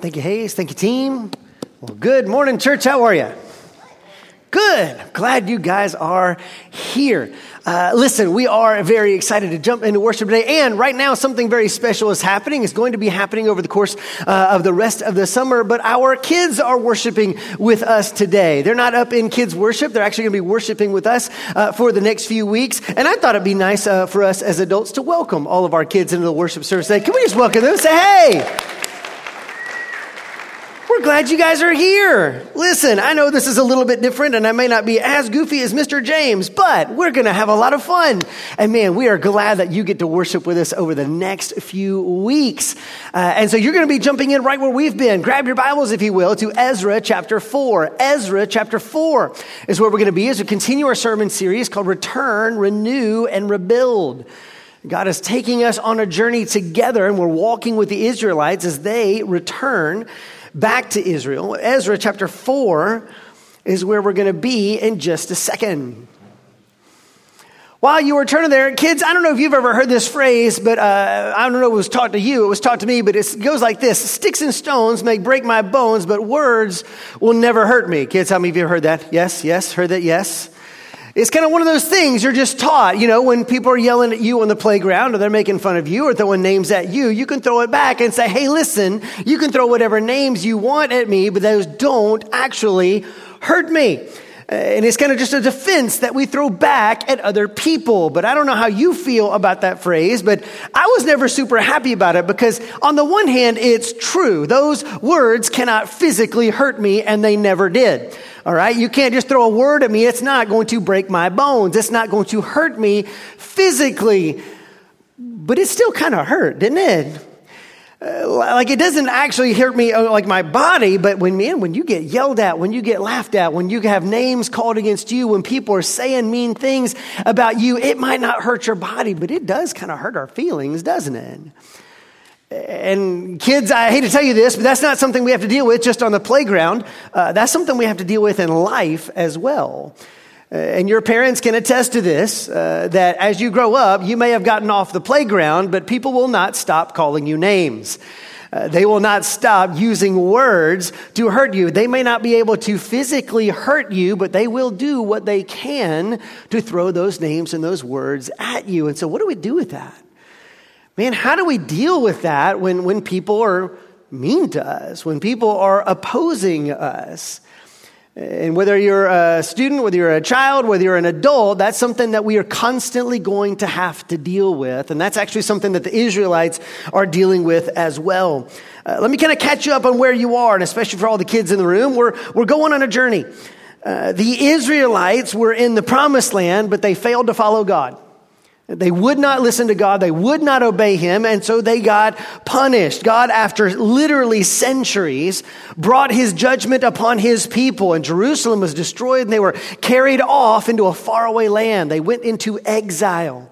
Thank you, Hayes. Thank you, team. Well, good morning, church. How are you? Good. Glad you guys are here. Uh, listen, we are very excited to jump into worship today. And right now, something very special is happening. It's going to be happening over the course uh, of the rest of the summer. But our kids are worshiping with us today. They're not up in kids' worship. They're actually going to be worshiping with us uh, for the next few weeks. And I thought it'd be nice uh, for us as adults to welcome all of our kids into the worship service today. Can we just welcome them? Say, hey! Glad you guys are here. Listen, I know this is a little bit different and I may not be as goofy as Mr. James, but we're going to have a lot of fun. And man, we are glad that you get to worship with us over the next few weeks. Uh, and so you're going to be jumping in right where we've been. Grab your Bibles, if you will, to Ezra chapter 4. Ezra chapter 4 is where we're going to be as we continue our sermon series called Return, Renew, and Rebuild. God is taking us on a journey together, and we're walking with the Israelites as they return back to Israel. Ezra chapter 4 is where we're going to be in just a second. While you were turning there, kids, I don't know if you've ever heard this phrase, but uh, I don't know if it was taught to you. It was taught to me, but it goes like this Sticks and stones may break my bones, but words will never hurt me. Kids, how many of you have heard that? Yes, yes, heard that? Yes. It's kind of one of those things you're just taught. You know, when people are yelling at you on the playground or they're making fun of you or throwing names at you, you can throw it back and say, hey, listen, you can throw whatever names you want at me, but those don't actually hurt me. Uh, and it's kind of just a defense that we throw back at other people. But I don't know how you feel about that phrase, but I was never super happy about it because on the one hand, it's true. Those words cannot physically hurt me and they never did. All right. You can't just throw a word at me. It's not going to break my bones. It's not going to hurt me physically. But it still kind of hurt, didn't it? Uh, like it doesn't actually hurt me uh, like my body, but when man, when you get yelled at, when you get laughed at, when you have names called against you, when people are saying mean things about you, it might not hurt your body, but it does kind of hurt our feelings, doesn't it? And kids, I hate to tell you this, but that's not something we have to deal with just on the playground. Uh, that's something we have to deal with in life as well. Uh, and your parents can attest to this uh, that as you grow up, you may have gotten off the playground, but people will not stop calling you names. Uh, they will not stop using words to hurt you. They may not be able to physically hurt you, but they will do what they can to throw those names and those words at you. And so, what do we do with that? Man, how do we deal with that when, when people are mean to us, when people are opposing us? And whether you're a student, whether you're a child, whether you're an adult, that's something that we are constantly going to have to deal with. And that's actually something that the Israelites are dealing with as well. Uh, let me kind of catch you up on where you are, and especially for all the kids in the room. We're, we're going on a journey. Uh, the Israelites were in the promised land, but they failed to follow God. They would not listen to God. They would not obey him. And so they got punished. God, after literally centuries, brought his judgment upon his people and Jerusalem was destroyed and they were carried off into a faraway land. They went into exile.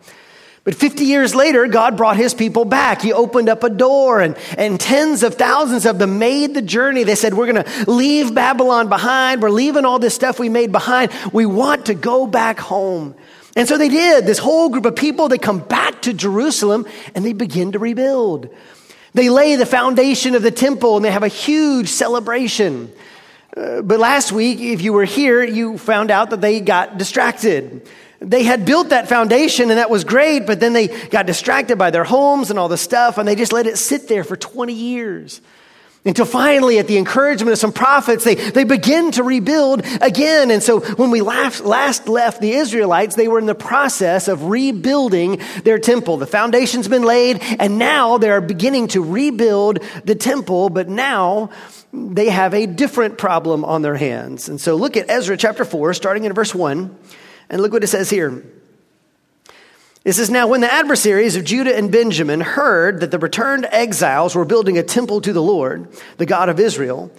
But 50 years later, God brought his people back. He opened up a door and, and tens of thousands of them made the journey. They said, we're going to leave Babylon behind. We're leaving all this stuff we made behind. We want to go back home. And so they did. This whole group of people, they come back to Jerusalem and they begin to rebuild. They lay the foundation of the temple and they have a huge celebration. Uh, but last week, if you were here, you found out that they got distracted. They had built that foundation and that was great, but then they got distracted by their homes and all the stuff and they just let it sit there for 20 years. Until finally, at the encouragement of some prophets, they, they begin to rebuild again. And so when we last, last left the Israelites, they were in the process of rebuilding their temple. The foundation's been laid, and now they're beginning to rebuild the temple, but now they have a different problem on their hands. And so look at Ezra chapter 4, starting in verse 1, and look what it says here. It says, Now, when the adversaries of Judah and Benjamin heard that the returned exiles were building a temple to the Lord, the God of Israel,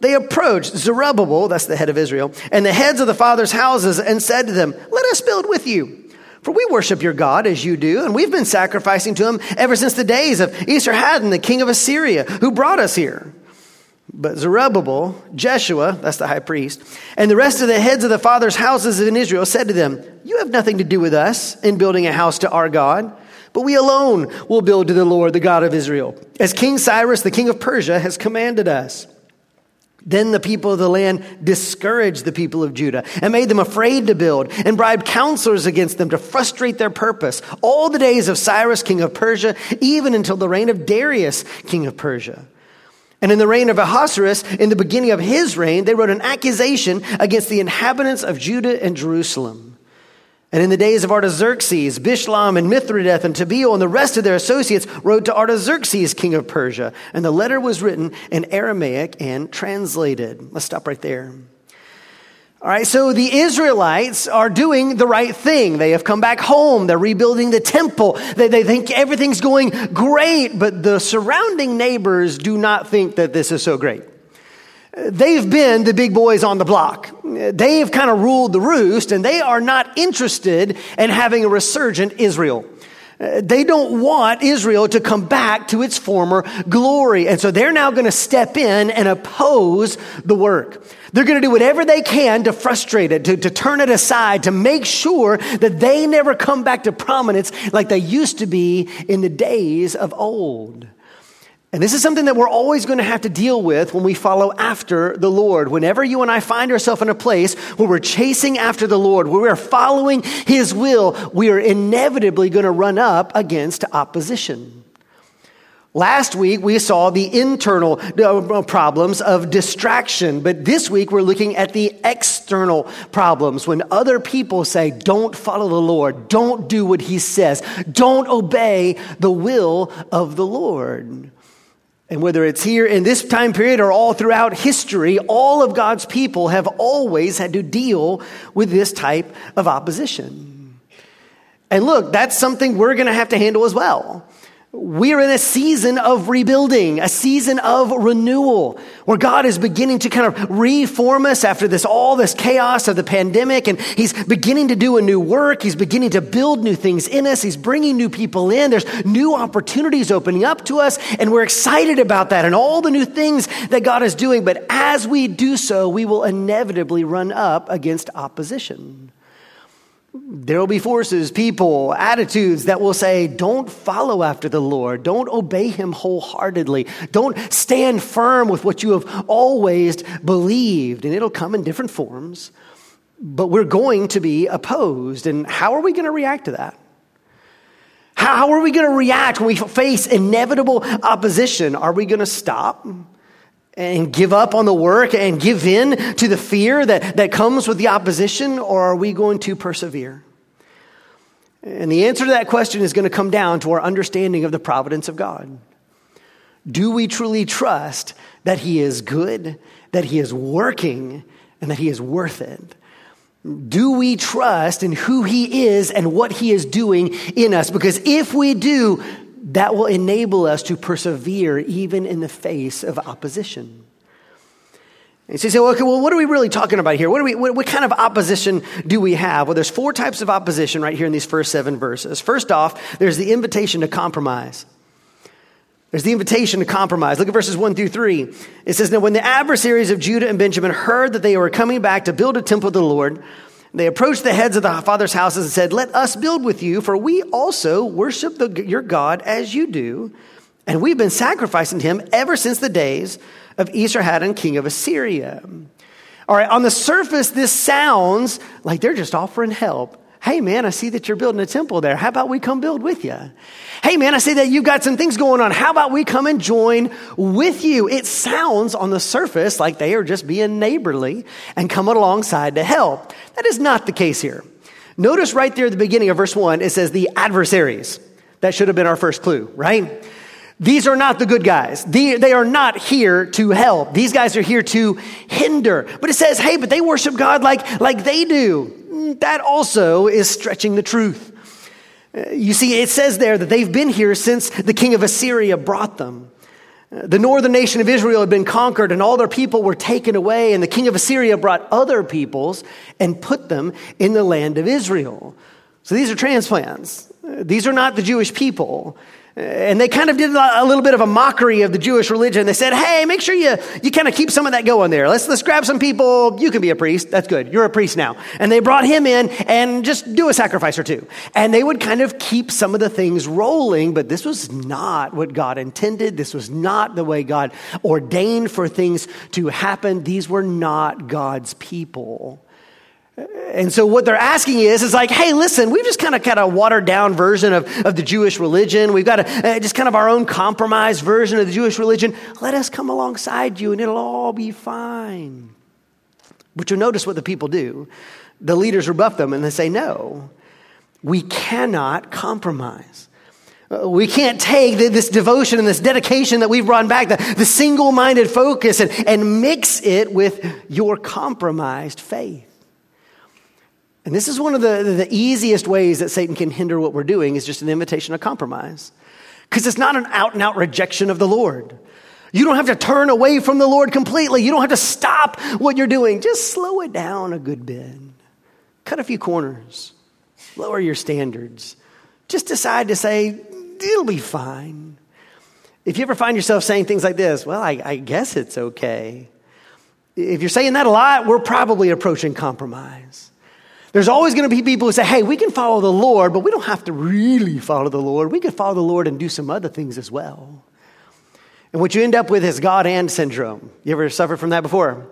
they approached Zerubbabel, that's the head of Israel, and the heads of the fathers' houses, and said to them, Let us build with you. For we worship your God as you do, and we've been sacrificing to him ever since the days of Esarhaddon, the king of Assyria, who brought us here. But Zerubbabel, Jeshua, that's the high priest, and the rest of the heads of the fathers' houses in Israel said to them, You have nothing to do with us in building a house to our God, but we alone will build to the Lord, the God of Israel, as King Cyrus, the king of Persia, has commanded us. Then the people of the land discouraged the people of Judah and made them afraid to build and bribed counselors against them to frustrate their purpose all the days of Cyrus, king of Persia, even until the reign of Darius, king of Persia. And in the reign of Ahasuerus, in the beginning of his reign, they wrote an accusation against the inhabitants of Judah and Jerusalem. And in the days of Artaxerxes, Bishlam and Mithredath and Tabeel and the rest of their associates wrote to Artaxerxes, king of Persia. And the letter was written in Aramaic and translated. Let's stop right there. All right, so the Israelites are doing the right thing. They have come back home. They're rebuilding the temple. They, they think everything's going great, but the surrounding neighbors do not think that this is so great. They've been the big boys on the block. They've kind of ruled the roost, and they are not interested in having a resurgent Israel. They don't want Israel to come back to its former glory. And so they're now going to step in and oppose the work. They're going to do whatever they can to frustrate it, to, to turn it aside, to make sure that they never come back to prominence like they used to be in the days of old. And this is something that we're always going to have to deal with when we follow after the Lord. Whenever you and I find ourselves in a place where we're chasing after the Lord, where we're following His will, we are inevitably going to run up against opposition. Last week, we saw the internal uh, problems of distraction, but this week we're looking at the external problems when other people say, Don't follow the Lord, don't do what He says, don't obey the will of the Lord. And whether it's here in this time period or all throughout history, all of God's people have always had to deal with this type of opposition. And look, that's something we're going to have to handle as well. We're in a season of rebuilding, a season of renewal, where God is beginning to kind of reform us after this, all this chaos of the pandemic. And He's beginning to do a new work. He's beginning to build new things in us. He's bringing new people in. There's new opportunities opening up to us. And we're excited about that and all the new things that God is doing. But as we do so, we will inevitably run up against opposition. There will be forces, people, attitudes that will say, don't follow after the Lord. Don't obey him wholeheartedly. Don't stand firm with what you have always believed. And it'll come in different forms, but we're going to be opposed. And how are we going to react to that? How are we going to react when we face inevitable opposition? Are we going to stop? And give up on the work and give in to the fear that, that comes with the opposition, or are we going to persevere? And the answer to that question is going to come down to our understanding of the providence of God. Do we truly trust that He is good, that He is working, and that He is worth it? Do we trust in who He is and what He is doing in us? Because if we do, that will enable us to persevere even in the face of opposition. And so you say, well, okay, well, what are we really talking about here? What, we, what, what, kind of opposition do we have? Well, there's four types of opposition right here in these first seven verses. First off, there's the invitation to compromise. There's the invitation to compromise. Look at verses 1 through 3. It says, Now when the adversaries of Judah and Benjamin heard that they were coming back to build a temple to the Lord, they approached the heads of the father's houses and said, Let us build with you, for we also worship the, your God as you do. And we've been sacrificing to him ever since the days of Esarhaddon, king of Assyria. All right, on the surface, this sounds like they're just offering help. Hey, man, I see that you're building a temple there. How about we come build with you? Hey, man, I see that you've got some things going on. How about we come and join with you? It sounds on the surface like they are just being neighborly and coming alongside to help. That is not the case here. Notice right there at the beginning of verse one, it says the adversaries. That should have been our first clue, right? These are not the good guys. They, are not here to help. These guys are here to hinder. But it says, hey, but they worship God like, like they do that also is stretching the truth. Uh, you see, it says there that they've been here since the king of Assyria brought them. Uh, the northern nation of Israel had been conquered and all their people were taken away, and the king of Assyria brought other peoples and put them in the land of Israel. So these are transplants. Uh, these are not the Jewish people. And they kind of did a little bit of a mockery of the Jewish religion. They said, hey, make sure you, you kind of keep some of that going there. Let's, let's grab some people. You can be a priest. That's good. You're a priest now. And they brought him in and just do a sacrifice or two. And they would kind of keep some of the things rolling, but this was not what God intended. This was not the way God ordained for things to happen. These were not God's people. And so what they're asking is, is like, hey, listen, we've just kind of got a watered down version of, of the Jewish religion. We've got a, just kind of our own compromised version of the Jewish religion. Let us come alongside you and it'll all be fine. But you'll notice what the people do. The leaders rebuff them and they say, no, we cannot compromise. Uh, we can't take this devotion and this dedication that we've brought back, the, the single minded focus, and, and mix it with your compromised faith. And this is one of the, the easiest ways that Satan can hinder what we're doing is just an invitation to compromise. Because it's not an out and out rejection of the Lord. You don't have to turn away from the Lord completely. You don't have to stop what you're doing. Just slow it down a good bit. Cut a few corners. Lower your standards. Just decide to say, it'll be fine. If you ever find yourself saying things like this, well, I, I guess it's okay. If you're saying that a lot, we're probably approaching compromise. There's always going to be people who say, hey, we can follow the Lord, but we don't have to really follow the Lord. We can follow the Lord and do some other things as well. And what you end up with is God and syndrome. You ever suffered from that before?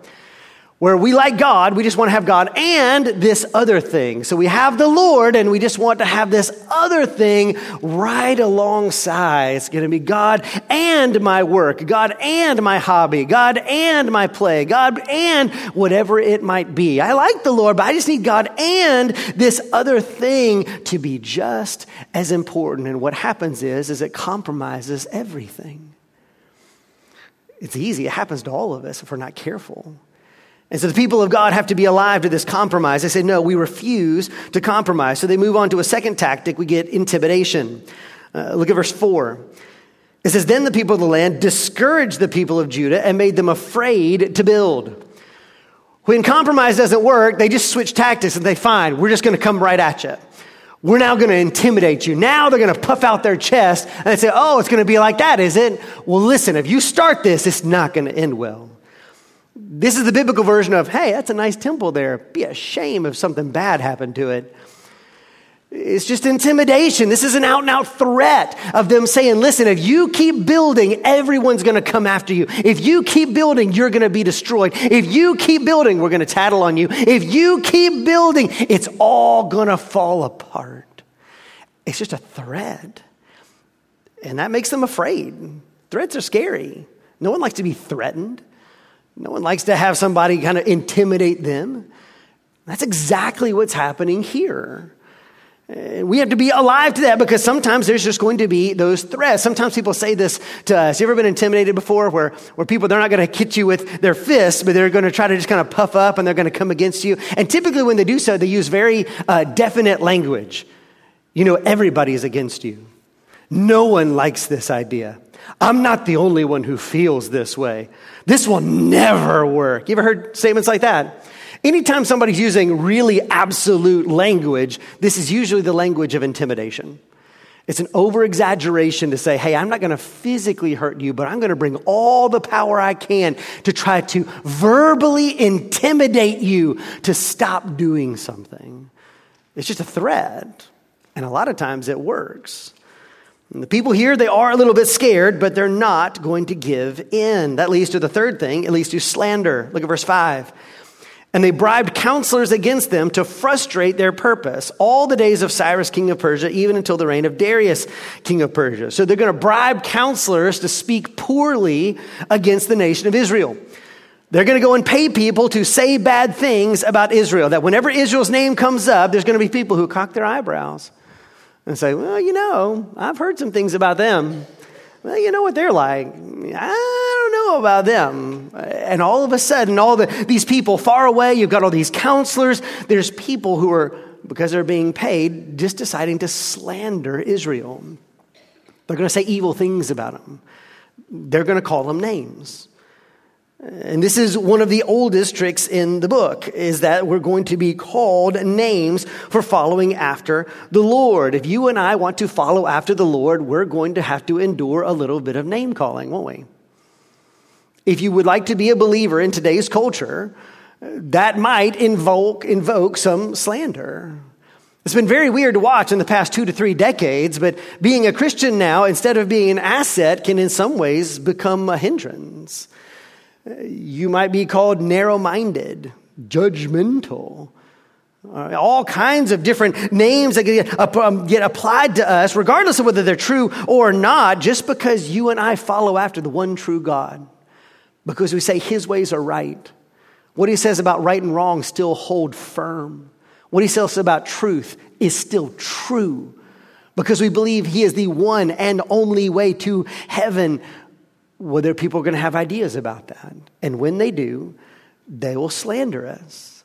Where we like God, we just want to have God and this other thing. So we have the Lord and we just want to have this other thing right alongside. It's going to be God and my work, God and my hobby, God and my play, God and whatever it might be. I like the Lord, but I just need God and this other thing to be just as important. And what happens is, is it compromises everything. It's easy. It happens to all of us if we're not careful. And so the people of God have to be alive to this compromise. They say, no, we refuse to compromise. So they move on to a second tactic. We get intimidation. Uh, look at verse 4. It says, Then the people of the land discouraged the people of Judah and made them afraid to build. When compromise doesn't work, they just switch tactics and they find, we're just going to come right at you. We're now going to intimidate you. Now they're going to puff out their chest and they say, Oh, it's going to be like that, is it? Well, listen, if you start this, it's not going to end well. This is the biblical version of, hey, that's a nice temple there. Be a shame if something bad happened to it. It's just intimidation. This is an out and out threat of them saying, listen, if you keep building, everyone's going to come after you. If you keep building, you're going to be destroyed. If you keep building, we're going to tattle on you. If you keep building, it's all going to fall apart. It's just a threat. And that makes them afraid. Threats are scary. No one likes to be threatened. No one likes to have somebody kind of intimidate them. That's exactly what's happening here. We have to be alive to that because sometimes there's just going to be those threats. Sometimes people say this to us. You ever been intimidated before where, where people, they're not going to hit you with their fists, but they're going to try to just kind of puff up and they're going to come against you. And typically when they do so, they use very uh, definite language. You know, everybody is against you. No one likes this idea. I'm not the only one who feels this way. This will never work. You ever heard statements like that? Anytime somebody's using really absolute language, this is usually the language of intimidation. It's an over exaggeration to say, hey, I'm not going to physically hurt you, but I'm going to bring all the power I can to try to verbally intimidate you to stop doing something. It's just a threat. And a lot of times it works. And the people here, they are a little bit scared, but they're not going to give in. That leads to the third thing. It leads to slander. Look at verse 5. And they bribed counselors against them to frustrate their purpose all the days of Cyrus, king of Persia, even until the reign of Darius, king of Persia. So they're going to bribe counselors to speak poorly against the nation of Israel. They're going to go and pay people to say bad things about Israel. That whenever Israel's name comes up, there's going to be people who cock their eyebrows and say, well, you know, I've heard some things about them. Well, you know what they're like. I don't know about them. And all of a sudden, all the, these people far away, you've got all these counselors. There's people who are, because they're being paid, just deciding to slander Israel. They're going to say evil things about them. They're going to call them names. And this is one of the oldest tricks in the book is that we're going to be called names for following after the Lord. If you and I want to follow after the Lord, we're going to have to endure a little bit of name calling, won't we? If you would like to be a believer in today's culture, that might invoke, invoke some slander. It's been very weird to watch in the past two to three decades, but being a Christian now, instead of being an asset, can in some ways become a hindrance. You might be called narrow minded, judgmental. Uh, all kinds of different names that um, get applied to us, regardless of whether they're true or not, just because you and I follow after the one true God. Because we say his ways are right. What he says about right and wrong still hold firm. What he says about truth is still true. Because we believe he is the one and only way to heaven whether people are going to have ideas about that. And when they do, they will slander us.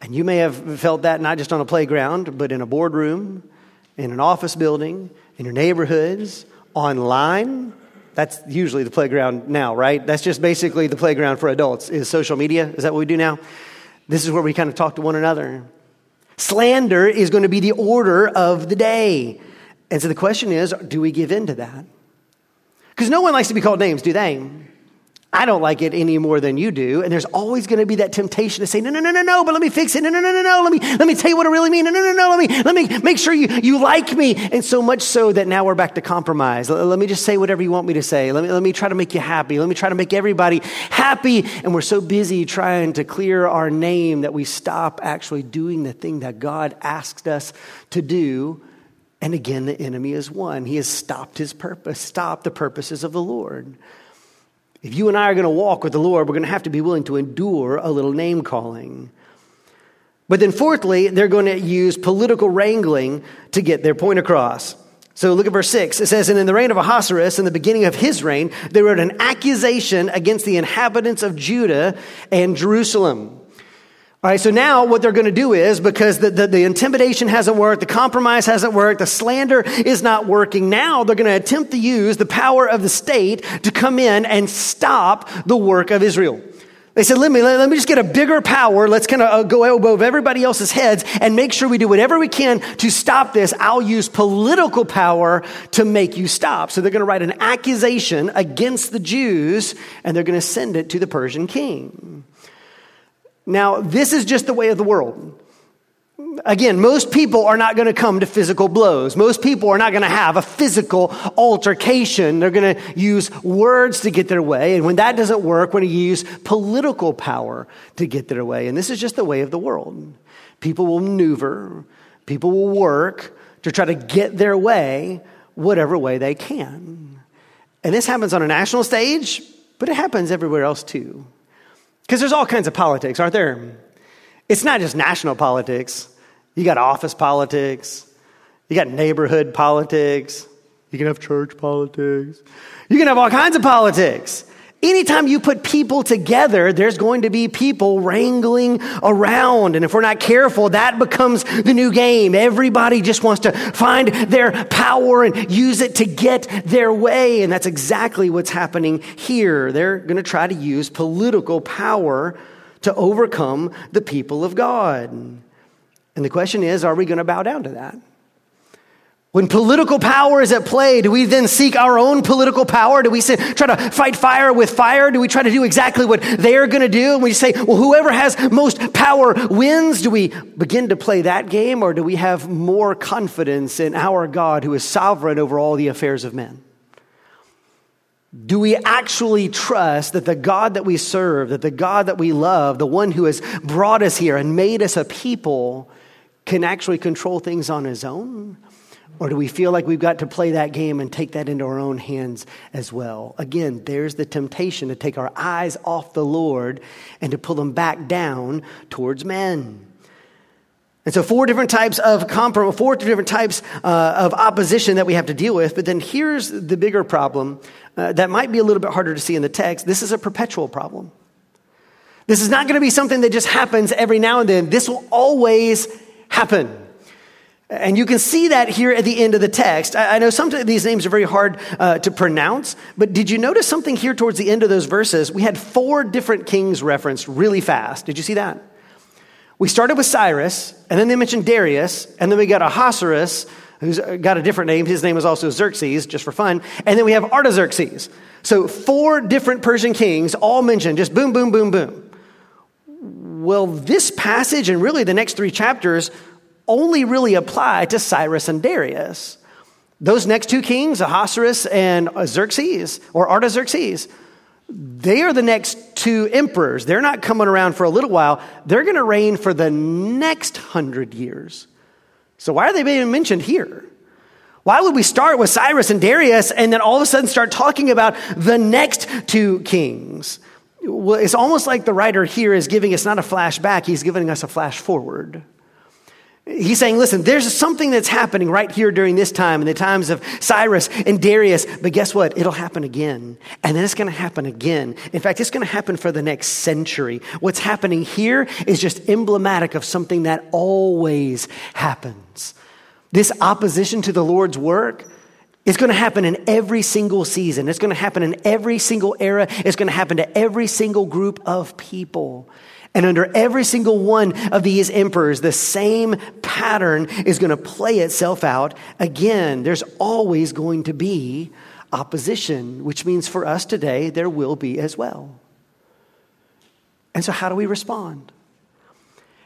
And you may have felt that not just on a playground, but in a boardroom, in an office building, in your neighborhoods, online. That's usually the playground now, right? That's just basically the playground for adults is social media. Is that what we do now? This is where we kind of talk to one another. Slander is going to be the order of the day. And so the question is, do we give in to that? Because no one likes to be called names, do they? I don't like it any more than you do. And there's always going to be that temptation to say, no, no, no, no, no, but let me fix it. No, no, no, no, no. Let me, let me tell you what I really mean. No, no, no, no. Let me, let me make sure you, you like me. And so much so that now we're back to compromise. Let, let me just say whatever you want me to say. Let me, let me try to make you happy. Let me try to make everybody happy. And we're so busy trying to clear our name that we stop actually doing the thing that God asked us to do and again, the enemy is won. He has stopped his purpose, stopped the purposes of the Lord. If you and I are going to walk with the Lord, we're going to have to be willing to endure a little name calling. But then, fourthly, they're going to use political wrangling to get their point across. So look at verse 6. It says, And in the reign of Ahasuerus, in the beginning of his reign, they wrote an accusation against the inhabitants of Judah and Jerusalem. All right, so now what they're going to do is because the, the, the, intimidation hasn't worked, the compromise hasn't worked, the slander is not working, now they're going to attempt to use the power of the state to come in and stop the work of Israel. They said, let me, let, let me just get a bigger power. Let's kind of uh, go above everybody else's heads and make sure we do whatever we can to stop this. I'll use political power to make you stop. So they're going to write an accusation against the Jews and they're going to send it to the Persian king. Now, this is just the way of the world. Again, most people are not going to come to physical blows. Most people are not going to have a physical altercation. They're going to use words to get their way. And when that doesn't work, going to use political power to get their way. And this is just the way of the world. People will maneuver, people will work to try to get their way whatever way they can. And this happens on a national stage, but it happens everywhere else too. Because there's all kinds of politics, aren't there? It's not just national politics. You got office politics. You got neighborhood politics. You can have church politics. You can have all kinds of politics. Anytime you put people together, there's going to be people wrangling around. And if we're not careful, that becomes the new game. Everybody just wants to find their power and use it to get their way. And that's exactly what's happening here. They're going to try to use political power to overcome the people of God. And the question is, are we going to bow down to that? When political power is at play, do we then seek our own political power? Do we say, try to fight fire with fire? Do we try to do exactly what they're going to do? And we say, well, whoever has most power wins. Do we begin to play that game or do we have more confidence in our God who is sovereign over all the affairs of men? Do we actually trust that the God that we serve, that the God that we love, the one who has brought us here and made us a people, can actually control things on his own? Or do we feel like we've got to play that game and take that into our own hands as well? Again, there's the temptation to take our eyes off the Lord and to pull them back down towards men. And so, four different types of compromise, four different types uh, of opposition that we have to deal with. But then here's the bigger problem uh, that might be a little bit harder to see in the text. This is a perpetual problem. This is not going to be something that just happens every now and then. This will always happen. And you can see that here at the end of the text. I, know some of these names are very hard uh, to pronounce, but did you notice something here towards the end of those verses? We had four different kings referenced really fast. Did you see that? We started with Cyrus, and then they mentioned Darius, and then we got Ahasuerus, who's got a different name. His name is also Xerxes, just for fun. And then we have Artaxerxes. So four different Persian kings, all mentioned, just boom, boom, boom, boom. Well, this passage and really the next three chapters only really apply to Cyrus and Darius. Those next two kings, Ahasuerus and Xerxes, or Artaxerxes, they are the next two emperors. They're not coming around for a little while. They're going to reign for the next hundred years. So, why are they being mentioned here? Why would we start with Cyrus and Darius and then all of a sudden start talking about the next two kings? Well, it's almost like the writer here is giving us not a flashback, he's giving us a flash forward. He's saying, listen, there's something that's happening right here during this time, in the times of Cyrus and Darius, but guess what? It'll happen again. And then it's going to happen again. In fact, it's going to happen for the next century. What's happening here is just emblematic of something that always happens. This opposition to the Lord's work is going to happen in every single season. It's going to happen in every single era. It's going to happen to every single group of people. And under every single one of these emperors, the same pattern is going to play itself out. Again, there's always going to be opposition, which means for us today, there will be as well. And so, how do we respond?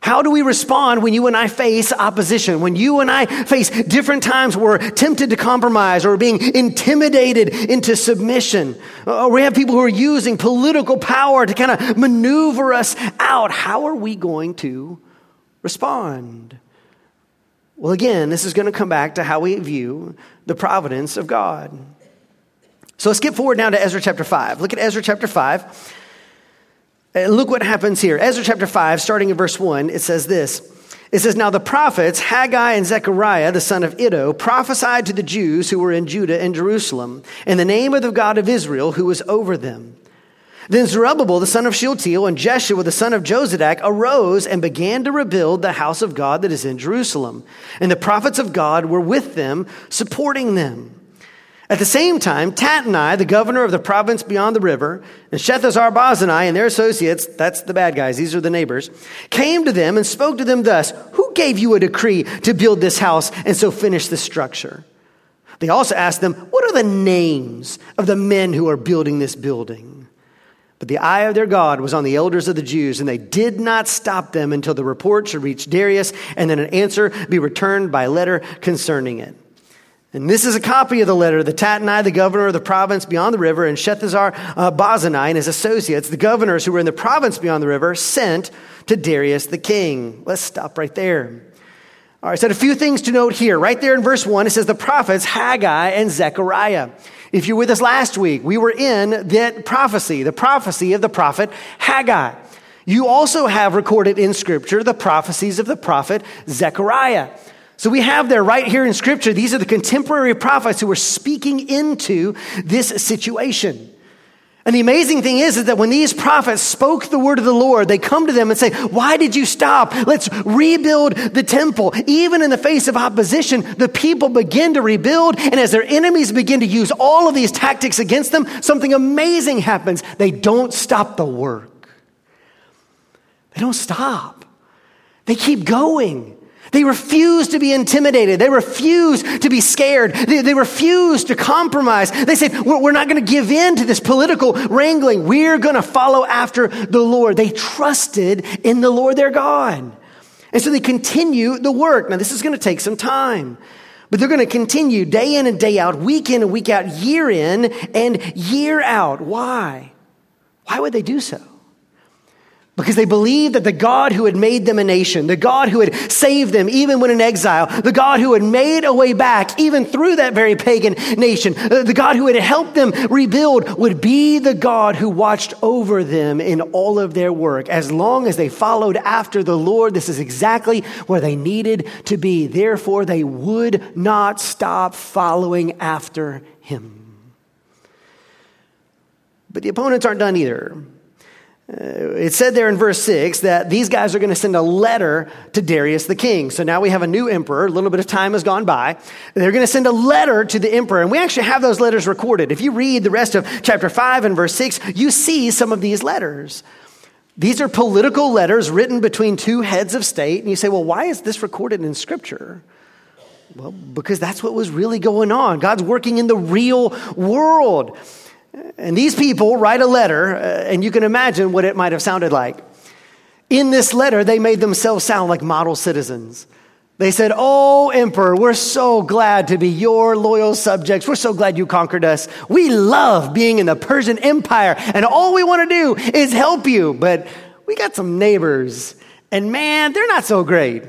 How do we respond when you and I face opposition? When you and I face different times where we're tempted to compromise or being intimidated into submission? Or we have people who are using political power to kind of maneuver us out. How are we going to respond? Well, again, this is going to come back to how we view the providence of God. So let's skip forward now to Ezra chapter 5. Look at Ezra chapter 5. And look what happens here. Ezra chapter 5, starting in verse 1, it says this. It says, Now the prophets, Haggai and Zechariah, the son of Iddo, prophesied to the Jews who were in Judah and Jerusalem in the name of the God of Israel who was over them. Then Zerubbabel, the son of Shealtiel, and Jeshua, the son of Jozadak, arose and began to rebuild the house of God that is in Jerusalem. And the prophets of God were with them, supporting them. At the same time, Tatnai, the governor of the province beyond the river, and Shethazar Boznai and their associates, that's the bad guys, these are the neighbors, came to them and spoke to them thus Who gave you a decree to build this house and so finish this structure? They also asked them, What are the names of the men who are building this building? But the eye of their God was on the elders of the Jews, and they did not stop them until the report should reach Darius, and then an answer be returned by letter concerning it. And this is a copy of the letter that Tatnai, the governor of the province beyond the river, and Shethazar uh, Boznai and his associates, the governors who were in the province beyond the river, sent to Darius the king. Let's stop right there. All right, so a few things to note here. Right there in verse 1, it says the prophets Haggai and Zechariah. If you're with us last week, we were in that prophecy, the prophecy of the prophet Haggai. You also have recorded in Scripture the prophecies of the prophet Zechariah. So we have there right here in scripture, these are the contemporary prophets who were speaking into this situation. And the amazing thing is, is that when these prophets spoke the word of the Lord, they come to them and say, Why did you stop? Let's rebuild the temple. Even in the face of opposition, the people begin to rebuild. And as their enemies begin to use all of these tactics against them, something amazing happens. They don't stop the work. They don't stop. They keep going. They refuse to be intimidated. They refuse to be scared. They, they refuse to compromise. They said, we're, we're not going to give in to this political wrangling. We're going to follow after the Lord. They trusted in the Lord their God. And so they continue the work. Now, this is going to take some time. But they're going to continue day in and day out, week in and week out, year in and year out. Why? Why would they do so? Because they believed that the God who had made them a nation, the God who had saved them even when in exile, the God who had made a way back even through that very pagan nation, uh, the God who had helped them rebuild would be the God who watched over them in all of their work. As long as they followed after the Lord, this is exactly where they needed to be. Therefore, they would not stop following after him. But the opponents aren't done either. Uh, it said there in verse 6 that these guys are going to send a letter to Darius the king. So now we have a new emperor. A little bit of time has gone by. They're going to send a letter to the emperor. And we actually have those letters recorded. If you read the rest of chapter 5 and verse 6, you see some of these letters. These are political letters written between two heads of state. And you say, well, why is this recorded in scripture? Well, because that's what was really going on. God's working in the real world. And these people write a letter, uh, and you can imagine what it might have sounded like. In this letter, they made themselves sound like model citizens. They said, Oh, Emperor, we're so glad to be your loyal subjects. We're so glad you conquered us. We love being in the Persian Empire, and all we want to do is help you. But we got some neighbors, and man, they're not so great.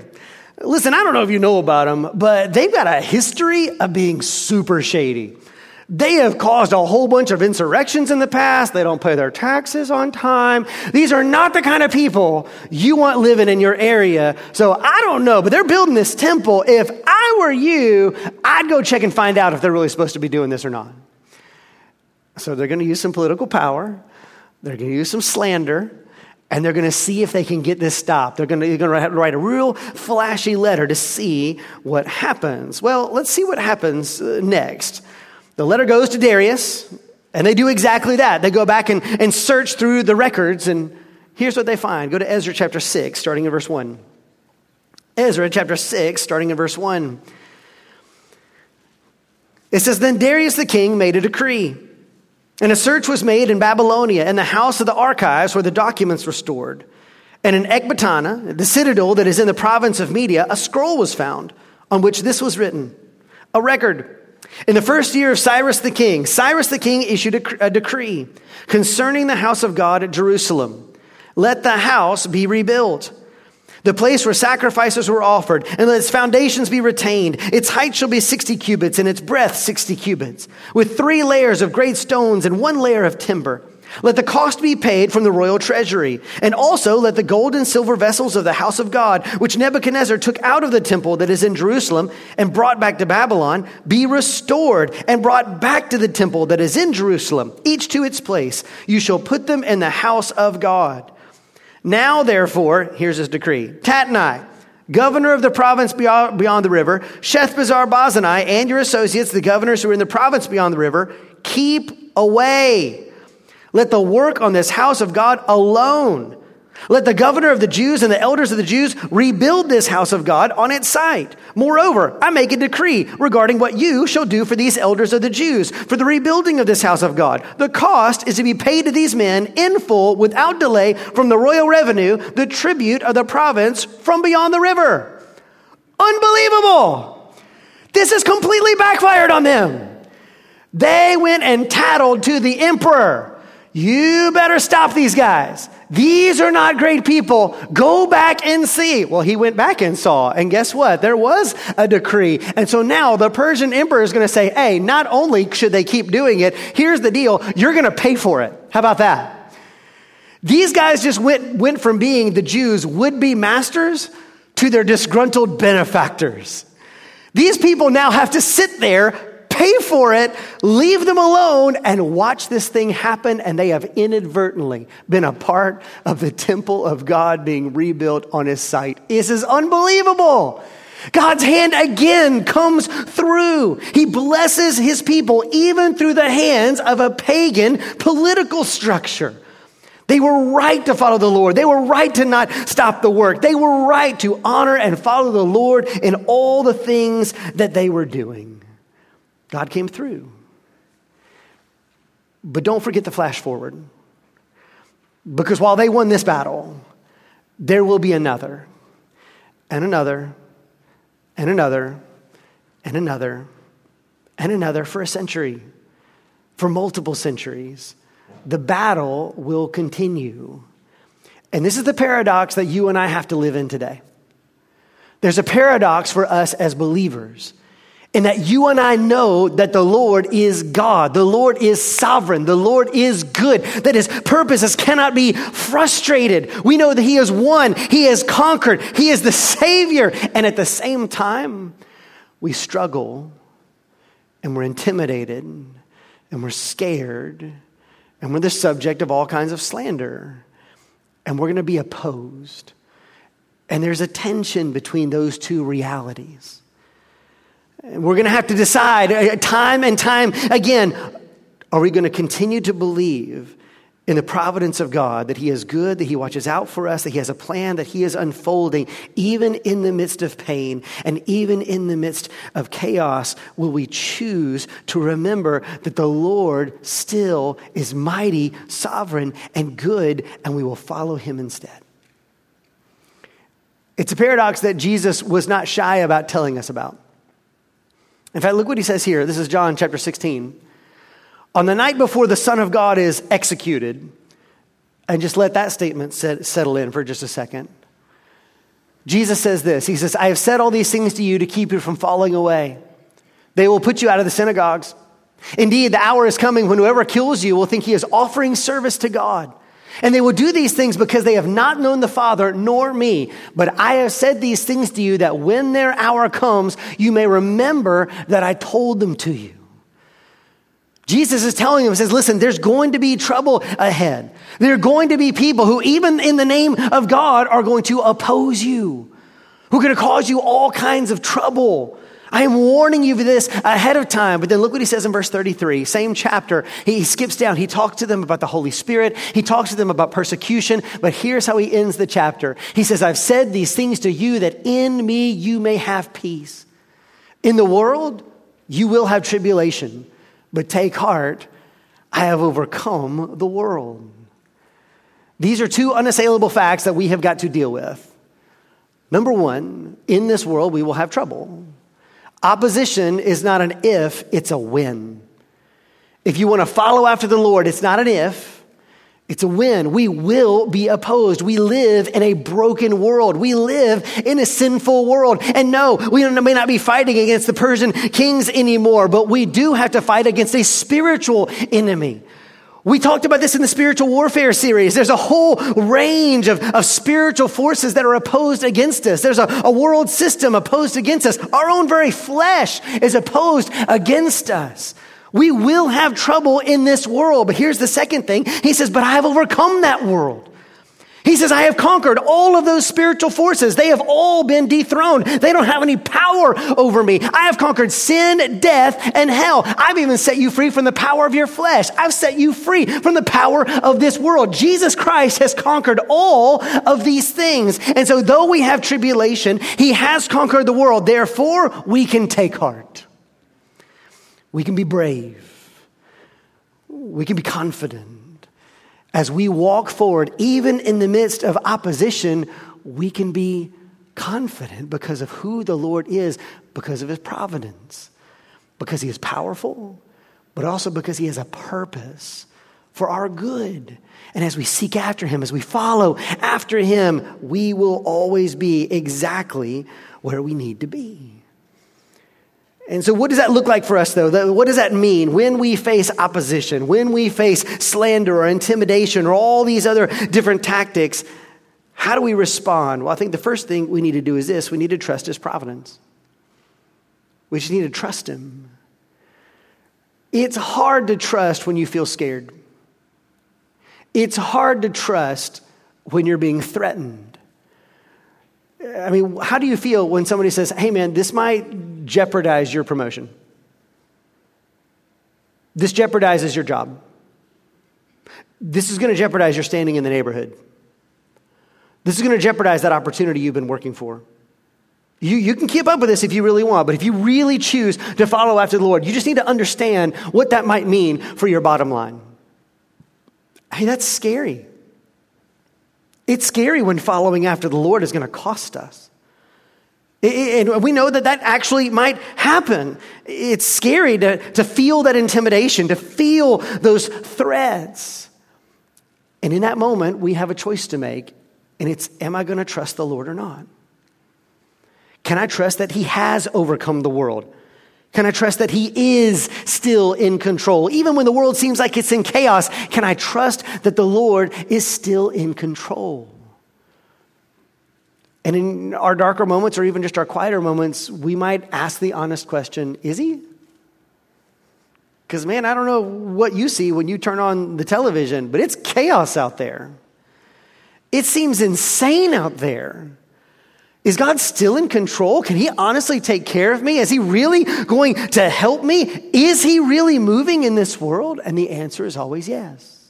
Listen, I don't know if you know about them, but they've got a history of being super shady. They have caused a whole bunch of insurrections in the past. They don't pay their taxes on time. These are not the kind of people you want living in your area. So I don't know, but they're building this temple. If I were you, I'd go check and find out if they're really supposed to be doing this or not. So they're going to use some political power. They're going to use some slander and they're going to see if they can get this stopped. They're going, to, they're going to write a real flashy letter to see what happens. Well, let's see what happens uh, next. The letter goes to Darius, and they do exactly that. They go back and, and search through the records, and here's what they find. Go to Ezra chapter 6, starting in verse 1. Ezra chapter 6, starting in verse 1. It says, Then Darius the king made a decree, and a search was made in Babylonia in the house of the archives where the documents were stored. And in Ecbatana, the citadel that is in the province of Media, a scroll was found on which this was written a record in the first year of Cyrus the king, Cyrus the king issued a, a, decree concerning the house of God at Jerusalem. Let the house be rebuilt. The place where sacrifices were offered, and let its foundations be retained. Its height shall be 60 cubits, and its breadth 60 cubits, with three layers of great stones and one layer of timber. Let the cost be paid from the royal treasury. And also let the gold and silver vessels of the house of God, which Nebuchadnezzar took out of the temple that is in Jerusalem and brought back to Babylon, be restored and brought back to the temple that is in Jerusalem, each to its place. You shall put them in the house of God. Now, therefore, here's his decree Tatnai, governor of the province beyond, the river, Shethbazzar Bozenai, and your associates, the governors who are in the province beyond the river, keep away let the work on this house of God alone. Let the governor of the Jews and the elders of the Jews rebuild this house of God on its site. Moreover, I make a decree regarding what you shall do for these elders of the Jews for the rebuilding of this house of God. The cost is to be paid to these men in full without delay from the royal revenue, the tribute of the province from beyond the river. Unbelievable! This has completely backfired on them. They went and tattled to the emperor. You better stop these guys. These are not great people. Go back and see. Well, he went back and saw. And guess what? There was a decree. And so now the Persian emperor is going to say, hey, not only should they keep doing it, here's the deal. You're going to pay for it. How about that? These guys just went, went from being the Jews' would be masters to their disgruntled benefactors. These people now have to sit there pay for it, leave them alone, and watch this thing happen. And they have inadvertently been a part of the temple of God being rebuilt on his site. This is unbelievable. God's hand again comes through. He blesses his people even through the hands of a pagan political structure. They were right to follow the Lord. They were right to not stop the work. They were right to honor and follow the Lord in all the things that they were doing. God came through. But don't forget the flash forward. Because while they won this battle, there will be another, and another, and another, and another, and another for a century, for multiple centuries. The battle will continue. And this is the paradox that you and I have to live in today. There's a paradox for us as believers and that you and I know that the Lord is God. The Lord is sovereign. The Lord is good. That his purposes cannot be frustrated. We know that he is one, He has conquered. He is the Savior. And at the same time, we struggle and we're intimidated and we're scared and we're the subject of all kinds of slander. and we're going to be opposed. And there's a tension between those two realities. We're going to have to decide uh, time and time again are we going to continue to believe in the providence of God, that He is good, that He watches out for us, that He has a plan, that He is unfolding, even in the midst of pain and even in the midst of chaos, will we choose to remember that the Lord still is mighty, sovereign, and good, and we will follow Him instead. It's a paradox that Jesus was not shy about telling us about. In fact, look what he says here. This is John chapter 16. On the night before the Son of God is executed, and just let that statement set, settle in for just a second. Jesus says this He says, I have said all these things to you to keep you from falling away. They will put you out of the synagogues. Indeed, the hour is coming when whoever kills you will think he is offering service to God. And they will do these things because they have not known the Father nor me. But I have said these things to you that when their hour comes, you may remember that I told them to you. Jesus is telling them, says, listen, there's going to be trouble ahead. There are going to be people who, even in the name of God, are going to oppose you, who are going to cause you all kinds of trouble. I am warning you of this ahead of time. But then look what he says in verse 33, same chapter. He skips down. He talks to them about the Holy Spirit. He talks to them about persecution. But here's how he ends the chapter. He says, I've said these things to you that in me you may have peace. In the world, you will have tribulation. But take heart, I have overcome the world. These are two unassailable facts that we have got to deal with. Number one, in this world, we will have trouble. Opposition is not an if, it's a when. If you want to follow after the Lord, it's not an if, it's a win. We will be opposed. We live in a broken world. We live in a sinful world. And no, we may not be fighting against the Persian kings anymore, but we do have to fight against a spiritual enemy. We talked about this in the spiritual warfare series. There's a whole range of, of spiritual forces that are opposed against us. There's a, a world system opposed against us. Our own very flesh is opposed against us. We will have trouble in this world. But here's the second thing. He says, but I have overcome that world. He says, I have conquered all of those spiritual forces. They have all been dethroned. They don't have any power over me. I have conquered sin, death, and hell. I've even set you free from the power of your flesh. I've set you free from the power of this world. Jesus Christ has conquered all of these things. And so though we have tribulation, he has conquered the world. Therefore, we can take heart. We can be brave. We can be confident. As we walk forward, even in the midst of opposition, we can be confident because of who the Lord is, because of his providence, because he is powerful, but also because he has a purpose for our good. And as we seek after him, as we follow after him, we will always be exactly where we need to be. And so, what does that look like for us, though? What does that mean when we face opposition, when we face slander or intimidation or all these other different tactics? How do we respond? Well, I think the first thing we need to do is this we need to trust His providence. We just need to trust Him. It's hard to trust when you feel scared, it's hard to trust when you're being threatened. I mean, how do you feel when somebody says, hey man, this might jeopardize your promotion? This jeopardizes your job. This is going to jeopardize your standing in the neighborhood. This is going to jeopardize that opportunity you've been working for. You, you can keep up with this if you really want, but if you really choose to follow after the Lord, you just need to understand what that might mean for your bottom line. Hey, that's scary. It's scary when following after the Lord is going to cost us. And we know that that actually might happen. It's scary to, to feel that intimidation, to feel those threats. And in that moment, we have a choice to make, and it's am I going to trust the Lord or not? Can I trust that He has overcome the world? Can I trust that He is still in control? Even when the world seems like it's in chaos, can I trust that the Lord is still in control? And in our darker moments, or even just our quieter moments, we might ask the honest question Is He? Because, man, I don't know what you see when you turn on the television, but it's chaos out there. It seems insane out there. Is God still in control? Can He honestly take care of me? Is He really going to help me? Is He really moving in this world? And the answer is always yes.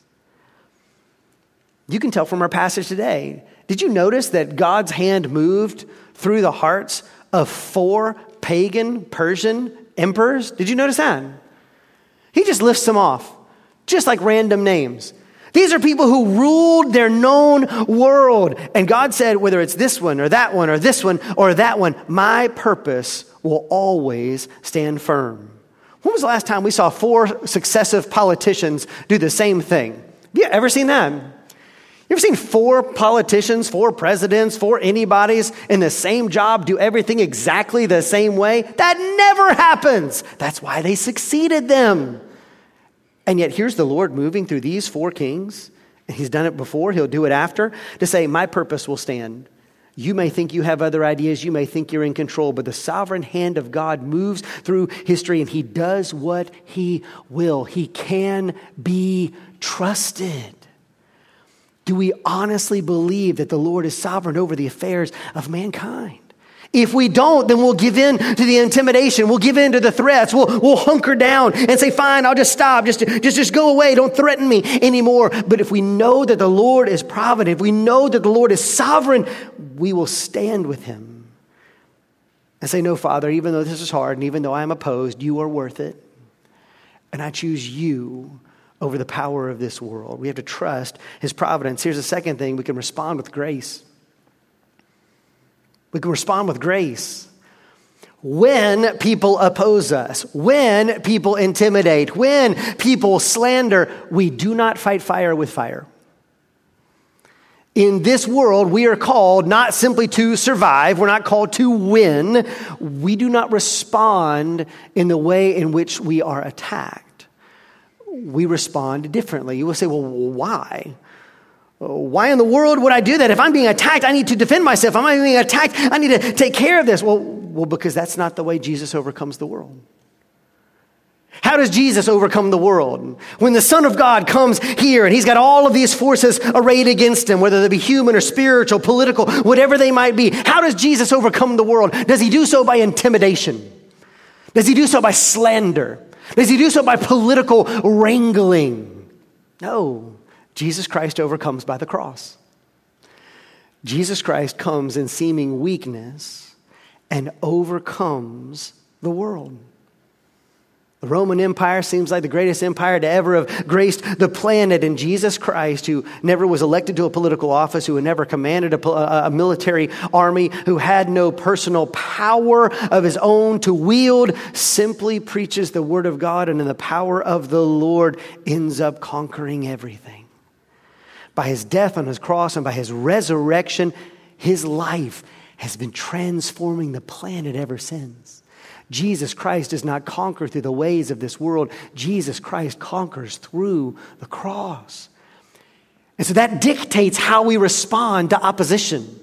You can tell from our passage today. Did you notice that God's hand moved through the hearts of four pagan Persian emperors? Did you notice that? He just lifts them off, just like random names. These are people who ruled their known world. And God said, whether it's this one or that one or this one or that one, my purpose will always stand firm. When was the last time we saw four successive politicians do the same thing? Have you ever seen that? You ever seen four politicians, four presidents, four anybody's in the same job do everything exactly the same way? That never happens. That's why they succeeded them. And yet, here's the Lord moving through these four kings. And he's done it before, he'll do it after, to say, My purpose will stand. You may think you have other ideas, you may think you're in control, but the sovereign hand of God moves through history and he does what he will. He can be trusted. Do we honestly believe that the Lord is sovereign over the affairs of mankind? If we don't, then we'll give in to the intimidation. We'll give in to the threats. We'll, we'll hunker down and say, fine, I'll just stop. Just, just, just go away. Don't threaten me anymore. But if we know that the Lord is provident, if we know that the Lord is sovereign, we will stand with him and say, no, Father, even though this is hard and even though I'm opposed, you are worth it. And I choose you over the power of this world. We have to trust his providence. Here's the second thing we can respond with grace. We can respond with grace. When people oppose us, when people intimidate, when people slander, we do not fight fire with fire. In this world, we are called not simply to survive, we're not called to win. We do not respond in the way in which we are attacked. We respond differently. You will say, well, why? Why in the world would I do that? If I'm being attacked, I need to defend myself. If I'm being attacked, I need to take care of this. Well, well, because that's not the way Jesus overcomes the world. How does Jesus overcome the world? When the Son of God comes here and he's got all of these forces arrayed against him, whether they be human or spiritual, political, whatever they might be, how does Jesus overcome the world? Does he do so by intimidation? Does he do so by slander? Does he do so by political wrangling? No. Jesus Christ overcomes by the cross. Jesus Christ comes in seeming weakness and overcomes the world. The Roman Empire seems like the greatest empire to ever have graced the planet. And Jesus Christ, who never was elected to a political office, who never commanded a, a, military army, who had no personal power of his own to wield, simply preaches the word of God and in the power of the Lord ends up conquering everything by his death on his cross and by his resurrection, his life has been transforming the planet ever since. Jesus Christ does not conquer through the ways of this world. Jesus Christ conquers through the cross. And so that dictates how we respond to opposition.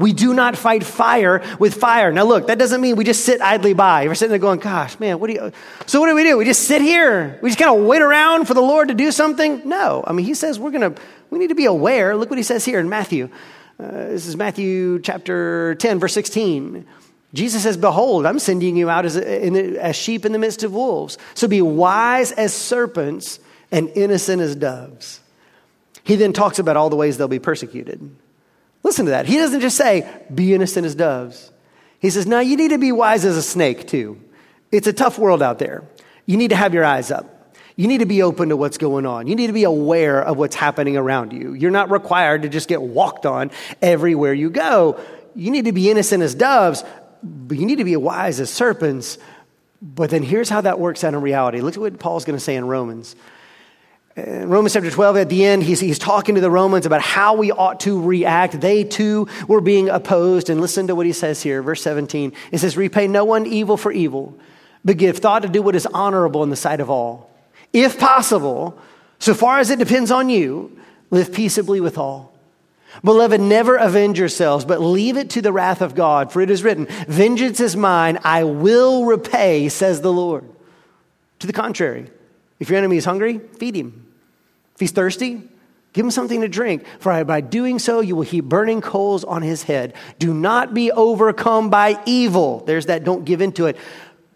We do not fight fire with fire. Now, look, that doesn't mean we just sit idly by. We're sitting there going, gosh, man, what do you. So, what do we do? We just sit here. We just kind of wait around for the Lord to do something? No. I mean, He says we're going to, we need to be aware. Look what He says here in Matthew. Uh, this is Matthew chapter 10, verse 16. Jesus says, Behold, I'm sending you out as, a, as sheep in the midst of wolves. So be wise as serpents and innocent as doves. He then talks about all the ways they'll be persecuted. Listen to that. He doesn't just say, be innocent as doves. He says, no, you need to be wise as a snake, too. It's a tough world out there. You need to have your eyes up. You need to be open to what's going on. You need to be aware of what's happening around you. You're not required to just get walked on everywhere you go. You need to be innocent as doves, but you need to be wise as serpents. But then here's how that works out in reality. Look at what Paul's going to say in Romans. In Romans chapter 12, at the end, he's, he's talking to the Romans about how we ought to react. They too were being opposed. And listen to what he says here, verse 17. It says, Repay no one evil for evil, but give thought to do what is honorable in the sight of all. If possible, so far as it depends on you, live peaceably with all. Beloved, never avenge yourselves, but leave it to the wrath of God, for it is written, Vengeance is mine, I will repay, says the Lord. To the contrary, if your enemy is hungry, feed him. If he's thirsty, Give him something to drink, for by doing so you will heap burning coals on his head. Do not be overcome by evil. There's that don't give into it,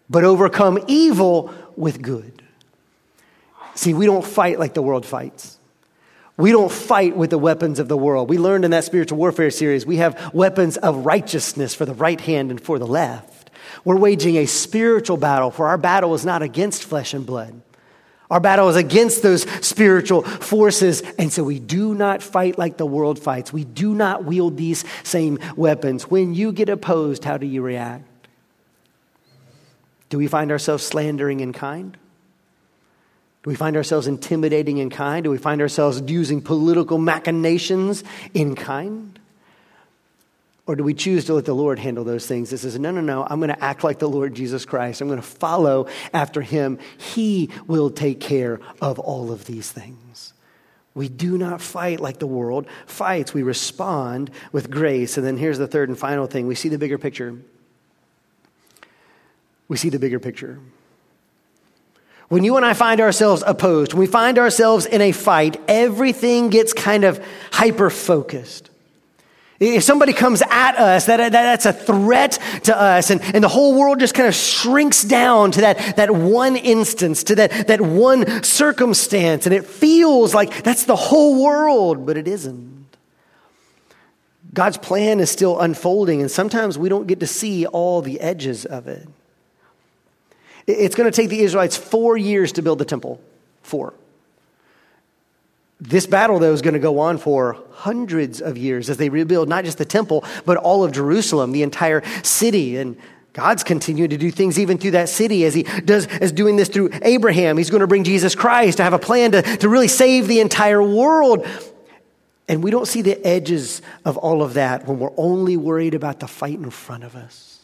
but overcome evil with good. See, we don't fight like the world fights. We don't fight with the weapons of the world. We learned in that spiritual warfare series, we have weapons of righteousness for the right hand and for the left. We're waging a spiritual battle, for our battle is not against flesh and blood. Our battle is against those spiritual forces, and so we do not fight like the world fights. We do not wield these same weapons. When you get opposed, how do you react? Do we find ourselves slandering in kind? Do we find ourselves intimidating in kind? Do we find ourselves using political machinations in kind? Or do we choose to let the Lord handle those things? This is no, no, no, I'm going to act like the Lord Jesus Christ. I'm going to follow after him. He will take care of all of these things. We do not fight like the world fights. We respond with grace. And then here's the third and final thing we see the bigger picture. We see the bigger picture. When you and I find ourselves opposed, when we find ourselves in a fight, everything gets kind of hyper focused. If somebody comes at us, that, that, that's a threat to us, and, and the whole world just kind of shrinks down to that, that one instance, to that, that one circumstance, and it feels like that's the whole world, but it isn't. God's plan is still unfolding, and sometimes we don't get to see all the edges of it. It's going to take the Israelites four years to build the temple. Four. This battle, though, is going to go on for hundreds of years as they rebuild not just the temple, but all of Jerusalem, the entire city. And God's continuing to do things even through that city as he does, as doing this through Abraham. He's going to bring Jesus Christ to have a plan to, to really save the entire world. And we don't see the edges of all of that when we're only worried about the fight in front of us.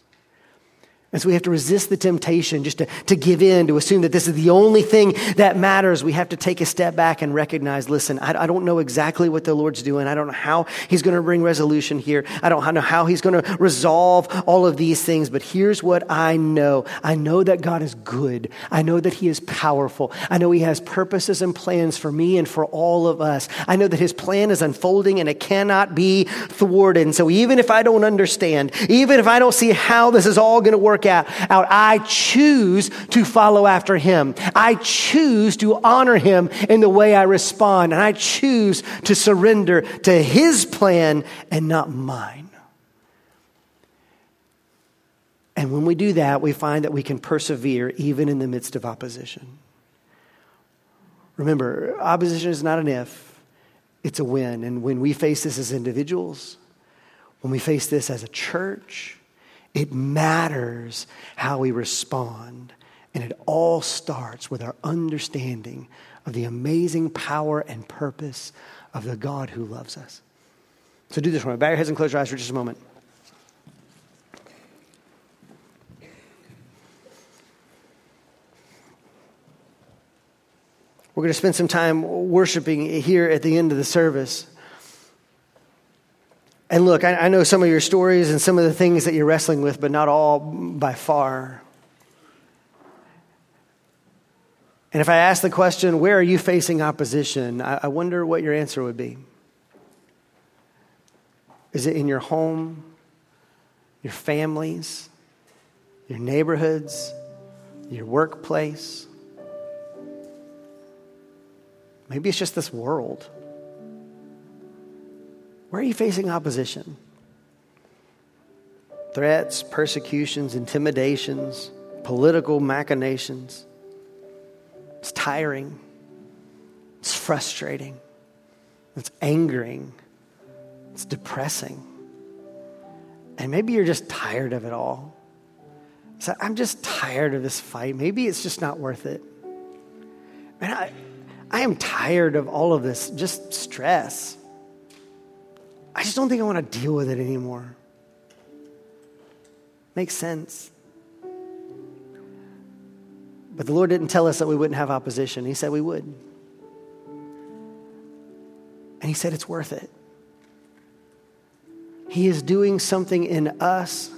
And so we have to resist the temptation just to, to give in, to assume that this is the only thing that matters. We have to take a step back and recognize listen, I, I don't know exactly what the Lord's doing. I don't know how He's going to bring resolution here. I don't know how He's going to resolve all of these things. But here's what I know I know that God is good. I know that He is powerful. I know He has purposes and plans for me and for all of us. I know that His plan is unfolding and it cannot be thwarted. And so even if I don't understand, even if I don't see how this is all going to work, work out. I choose to follow after him. I choose to honor him in the way I respond. And I choose to surrender to his plan and not mine. And when we do that, we find that we can persevere even in the midst of opposition. Remember, opposition is not an if, it's a when. And when we face this as individuals, when we face this as a church, it matters how we respond. And it all starts with our understanding of the amazing power and purpose of the God who loves us. So do this me. Bow your heads and close your eyes for just a moment. We're going to spend some time worshiping here at the end of the service. And look, I, I, know some of your stories and some of the things that you're wrestling with, but not all by far. And if I ask the question, where are you facing opposition? I, I wonder what your answer would be. Is it in your home, your families, your neighborhoods, your workplace? Maybe it's just this world. Where are you facing opposition? Threats, persecutions, intimidations, political machinations. It's tiring. It's frustrating. It's angering. It's depressing. And maybe you're just tired of it all. So I'm just tired of this fight. Maybe it's just not worth it. Man, I, I am tired of all of this, just stress. I just don't think I want to deal with it anymore. Makes sense. But the Lord didn't tell us that we wouldn't have opposition. He said we would. And He said it's worth it. He is doing something in us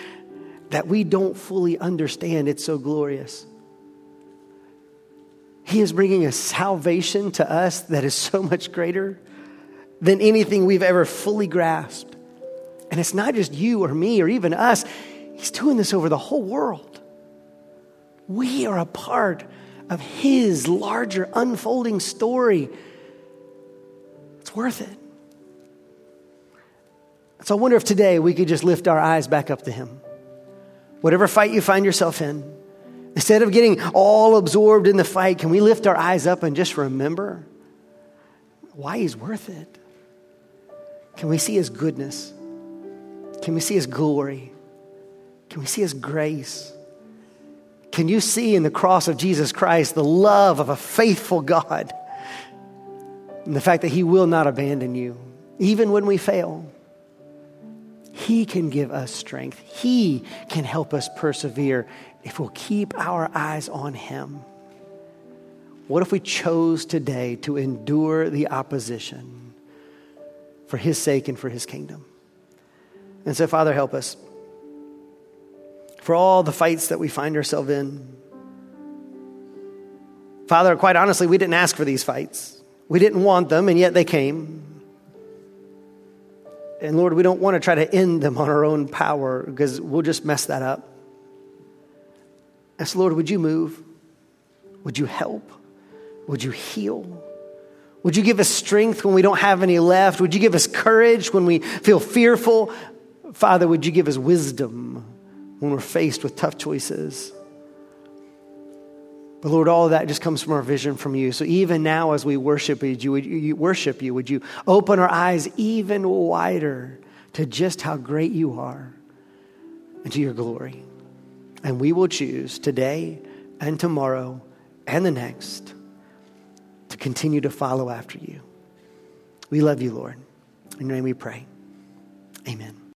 that we don't fully understand. It's so glorious. He is bringing a salvation to us that is so much greater than anything we've ever fully grasped. And it's not just you or me or even us, He's doing this over the whole world. We are a part of His larger unfolding story. It's worth it. So I wonder if today we could just lift our eyes back up to Him. Whatever fight you find yourself in, instead of getting all absorbed in the fight, can we lift our eyes up and just remember why He's worth it? Can we see His goodness? Can we see His glory? Can we see His grace? Can you see in the cross of Jesus Christ the love of a faithful God and the fact that He will not abandon you, even when we fail? He can give us strength. He can help us persevere if we'll keep our eyes on Him. What if we chose today to endure the opposition for His sake and for His kingdom? And so, Father, help us for all the fights that we find ourselves in. Father, quite honestly, we didn't ask for these fights. We didn't want them, and yet they came. And Lord, we don't want to try to end them on our own power because we'll just mess that up. And so, Lord, would you move? Would you help? Would you heal? Would you give us strength when we don't have any left? Would you give us courage when we feel fearful? Father, would you give us wisdom when we're faced with tough choices? But Lord, all of that just comes from our vision from you. So even now, as we worship you, would you worship you, would you open our eyes even wider to just how great you are and to your glory? And we will choose today and tomorrow and the next continue to follow after you. We love you, Lord. In your name we pray. Amen.